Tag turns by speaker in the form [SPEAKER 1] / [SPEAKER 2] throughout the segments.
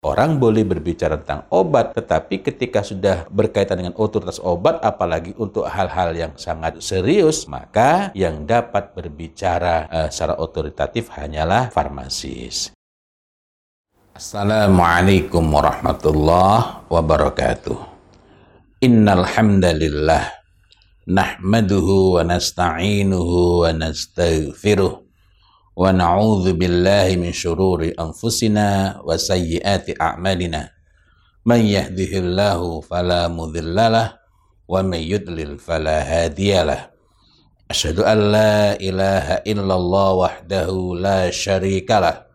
[SPEAKER 1] Orang boleh berbicara tentang obat, tetapi ketika sudah berkaitan dengan otoritas obat, apalagi untuk hal-hal yang sangat serius, maka yang dapat berbicara uh, secara otoritatif hanyalah farmasis. Assalamualaikum warahmatullahi wabarakatuh. Innal hamdalillah nahmaduhu wa nasta'inuhu wa nastaghfiruh ونعوذ بالله من شرور أنفسنا وسيئات أعمالنا. من يهده الله فلا مضل له ومن يضلل فلا هادي له. أشهد أن لا إله إلا الله وحده لا شريك له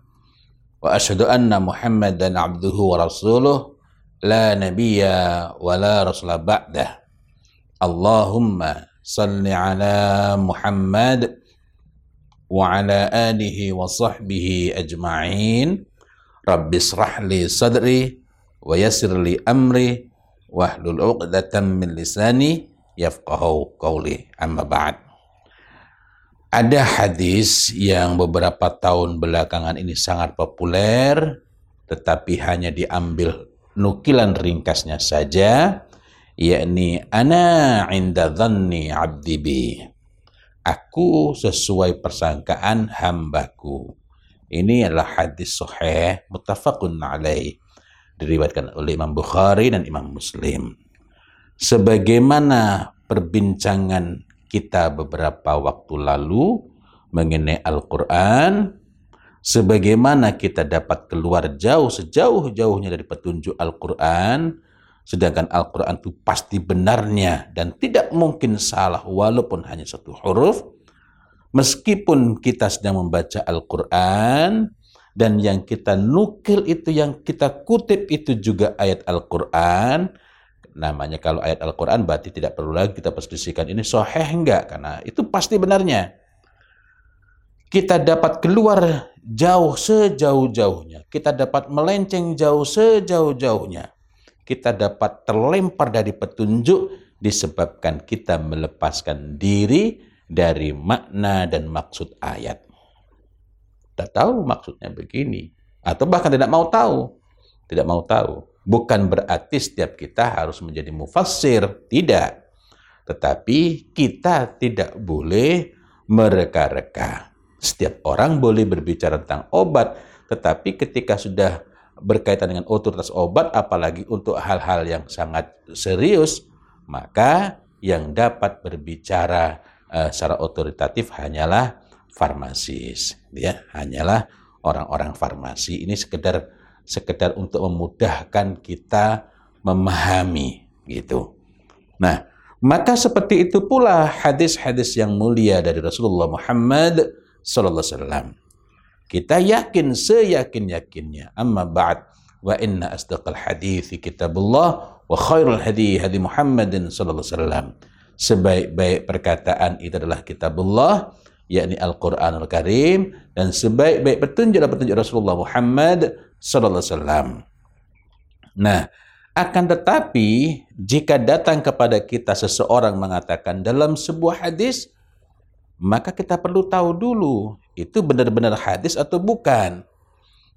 [SPEAKER 1] وأشهد أن محمدا عبده ورسوله لا نبي ولا رسول بعده. اللهم صل على محمد وعلى آله وصحبه أجمعين رب اشرح لي صدري ويسر لي أمري واحلل عقدة من لساني يفقه قولي أما بعد Ada hadis yang beberapa tahun belakangan ini sangat populer, tetapi hanya diambil nukilan ringkasnya saja, yakni ana inda dhanni abdi bi aku sesuai persangkaan hambaku. Ini adalah hadis sahih muttafaqun alaih diriwayatkan oleh Imam Bukhari dan Imam Muslim. Sebagaimana perbincangan kita beberapa waktu lalu mengenai Al-Qur'an, sebagaimana kita dapat keluar jauh sejauh-jauhnya dari petunjuk Al-Qur'an, Sedangkan Al-Quran itu pasti benarnya dan tidak mungkin salah walaupun hanya satu huruf. Meskipun kita sedang membaca Al-Quran dan yang kita nukil itu, yang kita kutip itu juga ayat Al-Quran. Namanya kalau ayat Al-Quran berarti tidak perlu lagi kita perselisihkan ini soheh enggak. Karena itu pasti benarnya. Kita dapat keluar jauh sejauh-jauhnya. Kita dapat melenceng jauh sejauh-jauhnya kita dapat terlempar dari petunjuk disebabkan kita melepaskan diri dari makna dan maksud ayat. Tidak tahu maksudnya begini. Atau bahkan tidak mau tahu. Tidak mau tahu. Bukan berarti setiap kita harus menjadi mufassir. Tidak. Tetapi kita tidak boleh mereka-reka. Setiap orang boleh berbicara tentang obat. Tetapi ketika sudah berkaitan dengan otoritas obat, apalagi untuk hal-hal yang sangat serius, maka yang dapat berbicara uh, secara otoritatif hanyalah farmasis, ya, hanyalah orang-orang farmasi. Ini sekedar sekedar untuk memudahkan kita memahami gitu. Nah, maka seperti itu pula hadis-hadis yang mulia dari Rasulullah Muhammad sallallahu alaihi wasallam kita yakin seyakin-yakinnya. Amma ba'd wa inna asdaqal hadithi kitabullah wa khairul hadi hadi Muhammadin sallallahu alaihi wasallam. Sebaik-baik perkataan itu adalah kitabullah yakni Al-Qur'anul Karim dan sebaik-baik petunjuk adalah petunjuk Rasulullah Muhammad sallallahu alaihi wasallam. Nah, akan tetapi jika datang kepada kita seseorang mengatakan dalam sebuah hadis maka kita perlu tahu dulu itu benar-benar hadis atau bukan.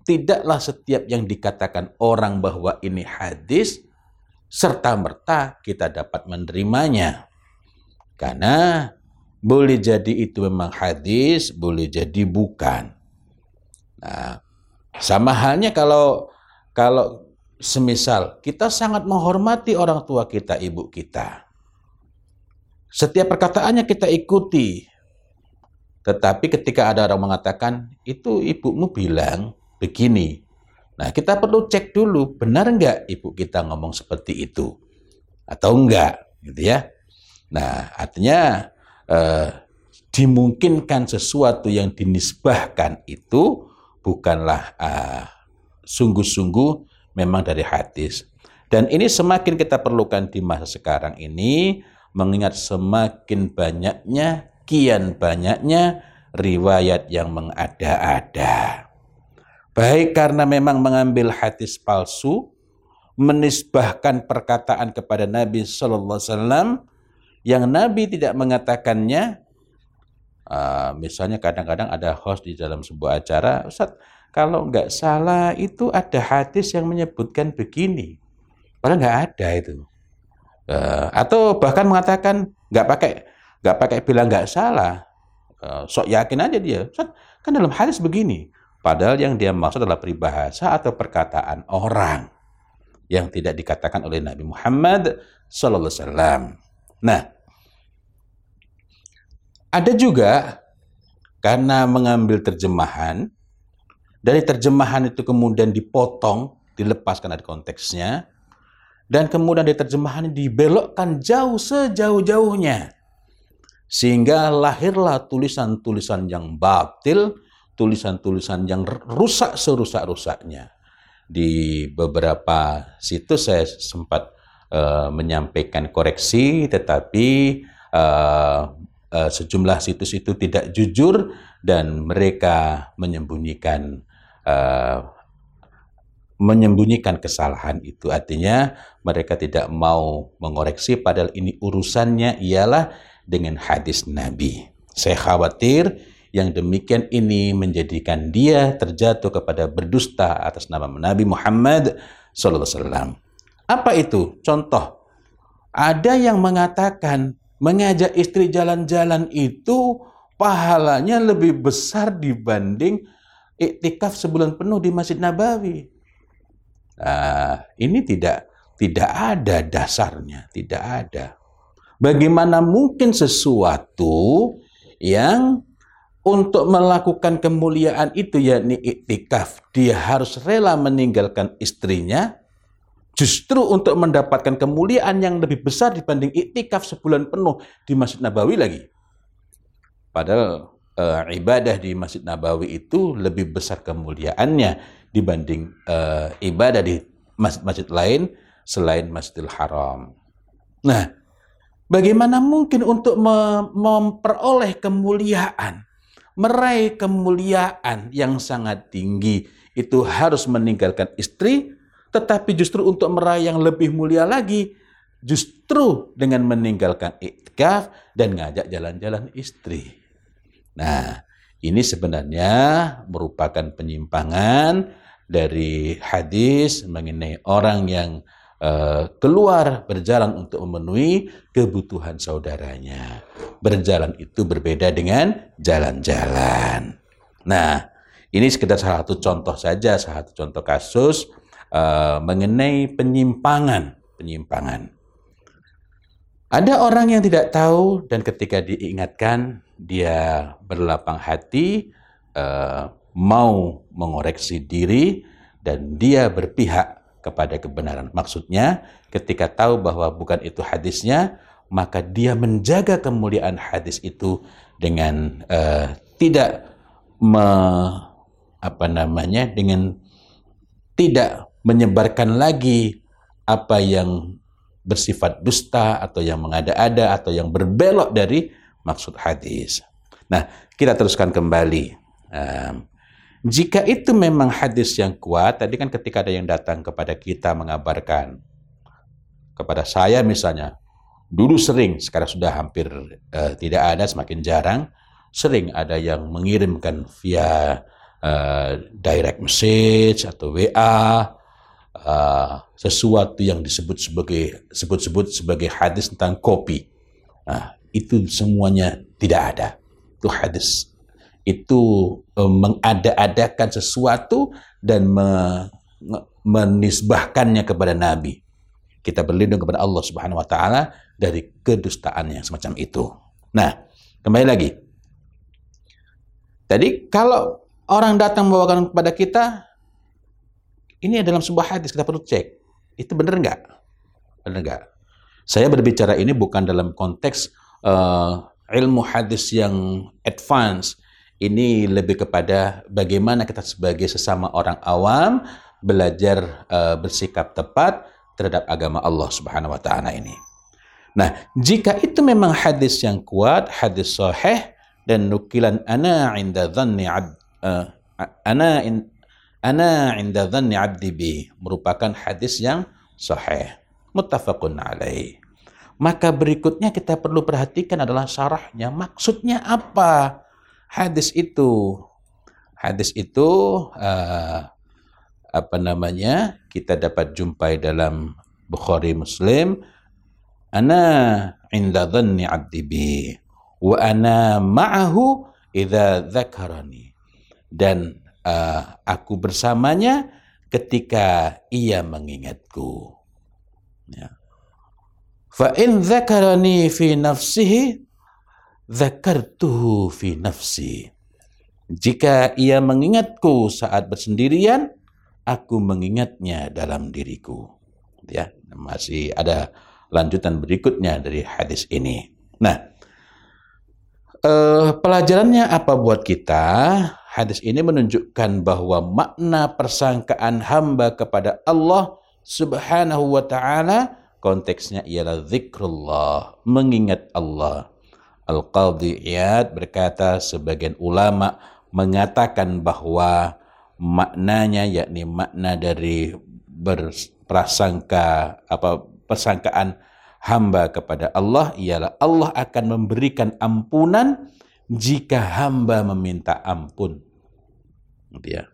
[SPEAKER 1] Tidaklah setiap yang dikatakan orang bahwa ini hadis serta-merta kita dapat menerimanya. Karena boleh jadi itu memang hadis, boleh jadi bukan. Nah, sama halnya kalau kalau semisal kita sangat menghormati orang tua kita, ibu kita. Setiap perkataannya kita ikuti, tetapi ketika ada orang mengatakan, itu ibumu bilang begini. Nah, kita perlu cek dulu, benar enggak ibu kita ngomong seperti itu? Atau enggak, gitu ya. Nah, artinya eh, dimungkinkan sesuatu yang dinisbahkan itu bukanlah sungguh sungguh-sungguh memang dari hadis. Dan ini semakin kita perlukan di masa sekarang ini, mengingat semakin banyaknya sekian banyaknya riwayat yang mengada-ada. Baik karena memang mengambil hadis palsu, menisbahkan perkataan kepada Nabi Sallallahu Alaihi Wasallam yang Nabi tidak mengatakannya. Uh, misalnya kadang-kadang ada host di dalam sebuah acara, Ustaz, kalau nggak salah itu ada hadis yang menyebutkan begini. Padahal nggak ada itu. Uh, atau bahkan mengatakan nggak pakai nggak pakai bilang nggak salah, uh, sok yakin aja dia. Kan dalam hadis begini. Padahal yang dia maksud adalah peribahasa atau perkataan orang yang tidak dikatakan oleh Nabi Muhammad Sallallahu Alaihi Wasallam. Nah, ada juga karena mengambil terjemahan dari terjemahan itu kemudian dipotong, dilepaskan dari konteksnya, dan kemudian dari terjemahan dibelokkan jauh sejauh-jauhnya. Sehingga lahirlah tulisan-tulisan yang batil, tulisan-tulisan yang rusak serusak-rusaknya. Di beberapa situs saya sempat uh, menyampaikan koreksi, tetapi uh, uh, sejumlah situs itu tidak jujur dan mereka menyembunyikan uh, menyembunyikan kesalahan itu. Artinya mereka tidak mau mengoreksi padahal ini urusannya ialah dengan hadis Nabi. Saya khawatir yang demikian ini menjadikan dia terjatuh kepada berdusta atas nama Nabi Muhammad SAW. Apa itu? Contoh, ada yang mengatakan mengajak istri jalan-jalan itu pahalanya lebih besar dibanding iktikaf sebulan penuh di Masjid Nabawi. Nah, ini tidak tidak ada dasarnya, tidak ada. Bagaimana mungkin sesuatu yang untuk melakukan kemuliaan itu yakni iktikaf, dia harus rela meninggalkan istrinya justru untuk mendapatkan kemuliaan yang lebih besar dibanding iktikaf sebulan penuh di Masjid Nabawi lagi. Padahal uh, ibadah di Masjid Nabawi itu lebih besar kemuliaannya dibanding uh, ibadah di masjid-masjid lain selain Masjidil Haram. Nah, bagaimana mungkin untuk memperoleh kemuliaan, meraih kemuliaan yang sangat tinggi itu harus meninggalkan istri, tetapi justru untuk meraih yang lebih mulia lagi, justru dengan meninggalkan iktikaf dan ngajak jalan-jalan istri. Nah, ini sebenarnya merupakan penyimpangan dari hadis mengenai orang yang keluar berjalan untuk memenuhi kebutuhan saudaranya. Berjalan itu berbeda dengan jalan-jalan. Nah, ini sekedar salah satu contoh saja, salah satu contoh kasus uh, mengenai penyimpangan, penyimpangan. Ada orang yang tidak tahu dan ketika diingatkan dia berlapang hati uh, mau mengoreksi diri dan dia berpihak kepada kebenaran. Maksudnya ketika tahu bahwa bukan itu hadisnya maka dia menjaga kemuliaan hadis itu dengan uh, tidak me, apa namanya dengan tidak menyebarkan lagi apa yang bersifat dusta atau yang mengada-ada atau yang berbelok dari maksud hadis. Nah, kita teruskan kembali. Um, jika itu memang hadis yang kuat, tadi kan ketika ada yang datang kepada kita mengabarkan kepada saya misalnya, dulu sering, sekarang sudah hampir uh, tidak ada, semakin jarang, sering ada yang mengirimkan via uh, direct message atau WA uh, sesuatu yang disebut sebagai sebut-sebut sebagai hadis tentang kopi. Nah, itu semuanya tidak ada. Itu hadis. Itu uh, mengada-adakan sesuatu dan me, menisbahkannya kepada Nabi. Kita berlindung kepada Allah Subhanahu wa taala dari kedustaan yang semacam itu. Nah, kembali lagi. Tadi kalau orang datang membawakan kepada kita, ini dalam sebuah hadis kita perlu cek. Itu benar nggak? Benar nggak? Saya berbicara ini bukan dalam konteks uh, ilmu hadis yang advance. Ini lebih kepada bagaimana kita sebagai sesama orang awam belajar uh, bersikap tepat terhadap agama Allah Subhanahu wa taala ini. Nah, jika itu memang hadis yang kuat, hadis sahih dan nukilan ana inda dhanni ad, uh, ana in, Ana inda dhanni abdi bi merupakan hadis yang sahih. Muttafaqun alaih. Maka berikutnya kita perlu perhatikan adalah syarahnya. Maksudnya apa hadis itu? hadis itu uh, apa namanya kita dapat jumpai dalam Bukhari Muslim. Ana inda dhanni 'abdi bi wa ana ma'ahu idza dzakarani. Dan uh, aku bersamanya ketika ia mengingatku. Ya. Fa in dzakarani fi nafsihi dzakartuhu fi nafsi. Jika ia mengingatku saat bersendirian aku mengingatnya dalam diriku. Ya masih ada lanjutan berikutnya dari hadis ini. Nah eh, pelajarannya apa buat kita? Hadis ini menunjukkan bahwa makna persangkaan hamba kepada Allah subhanahu wa ta'ala konteksnya ialah zikrullah mengingat Allah Al-Qadhi Iyad berkata sebagian ulama mengatakan bahwa maknanya yakni makna dari berprasangka apa persangkaan hamba kepada Allah ialah Allah akan memberikan ampunan jika hamba meminta ampun. Gitu ya.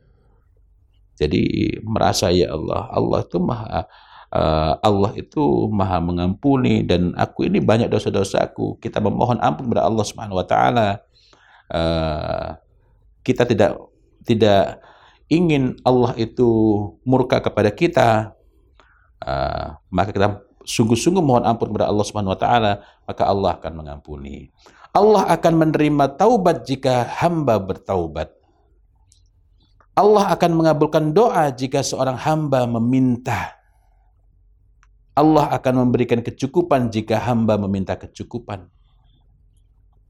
[SPEAKER 1] Jadi merasa ya Allah, Allah itu maha uh, Allah itu maha mengampuni dan aku ini banyak dosa-dosaku. Kita memohon ampun kepada Allah Subhanahu wa taala. Uh, kita tidak tidak ingin Allah itu murka kepada kita, uh, maka kita sungguh-sungguh mohon ampun kepada Allah Subhanahu wa taala, maka Allah akan mengampuni. Allah akan menerima taubat jika hamba bertaubat. Allah akan mengabulkan doa jika seorang hamba meminta. Allah akan memberikan kecukupan jika hamba meminta kecukupan.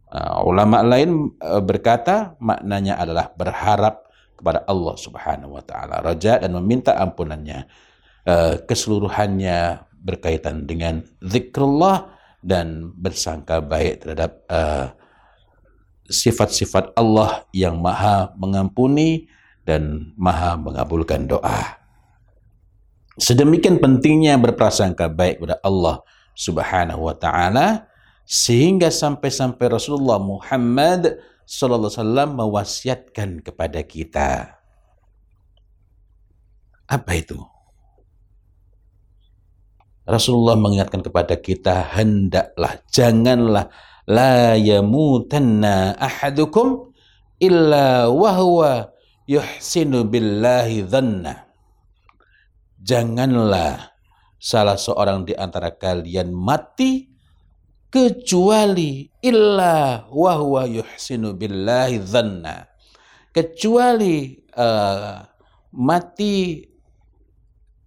[SPEAKER 1] Uh, ulama lain uh, berkata maknanya adalah berharap kepada Allah Subhanahu wa taala, raja dan meminta ampunannya. Uh, keseluruhannya berkaitan dengan zikrullah dan bersangka baik terhadap uh, sifat-sifat Allah yang maha mengampuni dan maha mengabulkan doa. Sedemikian pentingnya berprasangka baik kepada Allah Subhanahu wa taala sehingga sampai-sampai Rasulullah Muhammad sallallahu alaihi wasallam mewasiatkan kepada kita. Apa itu? Rasulullah mengingatkan kepada kita hendaklah janganlah la yamutanna ahadukum illa wahwa yuhsinu billahi dhanna. Janganlah salah seorang di antara kalian mati kecuali illa wahwa yuhsinu billahi dhanna. Kecuali uh, mati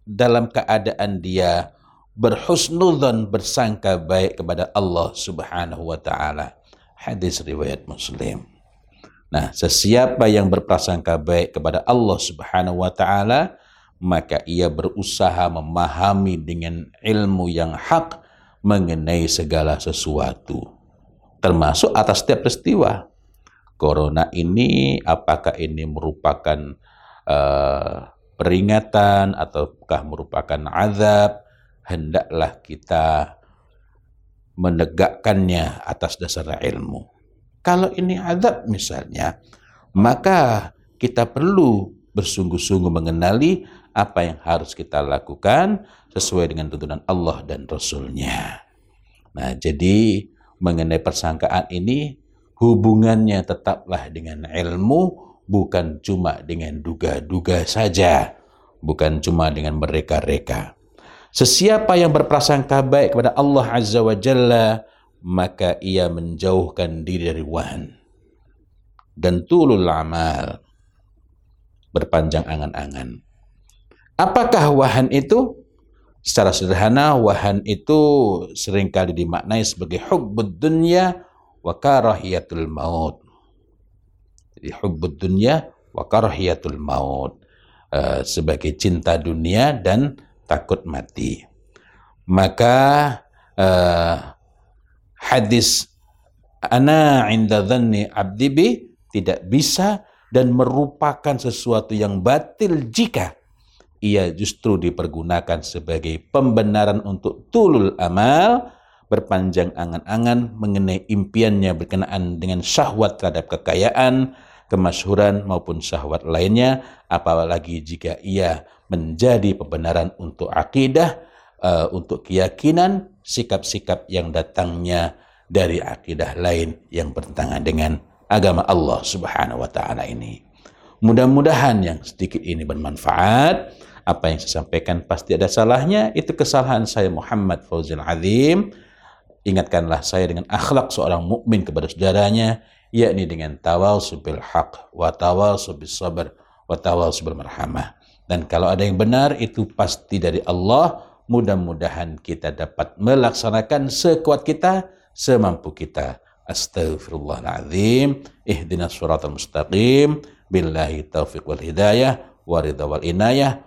[SPEAKER 1] dalam keadaan dia berhusnudzon bersangka baik kepada Allah Subhanahu wa taala. Hadis riwayat Muslim. Nah sesiapa yang berprasangka baik kepada Allah Subhanahu wa taala maka ia berusaha memahami dengan ilmu yang hak mengenai segala sesuatu, termasuk atas setiap peristiwa. Corona ini, apakah ini merupakan uh, peringatan ataukah merupakan azab? Hendaklah kita menegakkannya atas dasar ilmu. Kalau ini azab misalnya, maka kita perlu bersungguh-sungguh mengenali apa yang harus kita lakukan sesuai dengan tuntunan Allah dan Rasulnya. Nah, jadi mengenai persangkaan ini hubungannya tetaplah dengan ilmu, bukan cuma dengan duga-duga saja, bukan cuma dengan mereka-reka. Sesiapa yang berprasangka baik kepada Allah Azza wa Jalla, maka ia menjauhkan diri dari wahan dan tulul amal berpanjang angan-angan. Apakah wahan itu? Secara sederhana, wahan itu sering kali dimaknai sebagai hubbud dunya wa karahiyatul maut. Jadi hubbud dunya wa karahiyatul maut. Uh, sebagai cinta dunia dan takut mati. Maka uh, hadis ana inda dhanni abdi bi tidak bisa dan merupakan sesuatu yang batil jika ia justru dipergunakan sebagai pembenaran untuk tulul amal, berpanjang angan-angan mengenai impiannya berkenaan dengan syahwat terhadap kekayaan, kemasyhuran maupun syahwat lainnya, apalagi jika ia menjadi pembenaran untuk akidah, uh, untuk keyakinan, sikap-sikap yang datangnya dari akidah lain yang bertentangan dengan agama Allah Subhanahu wa taala ini. Mudah-mudahan yang sedikit ini bermanfaat. Apa yang saya sampaikan pasti ada salahnya. Itu kesalahan saya Muhammad Fauzil Azim. Ingatkanlah saya dengan akhlak seorang mukmin kepada saudaranya, yakni dengan tawal bil haq, wa tawal bis sabar, wa tawal bil marhamah. Dan kalau ada yang benar itu pasti dari Allah. Mudah-mudahan kita dapat melaksanakan sekuat kita, semampu kita. Astaghfirullahaladzim. Ihdinas suratul mustaqim. Billahi taufiq wal hidayah. Waridha wal inayah.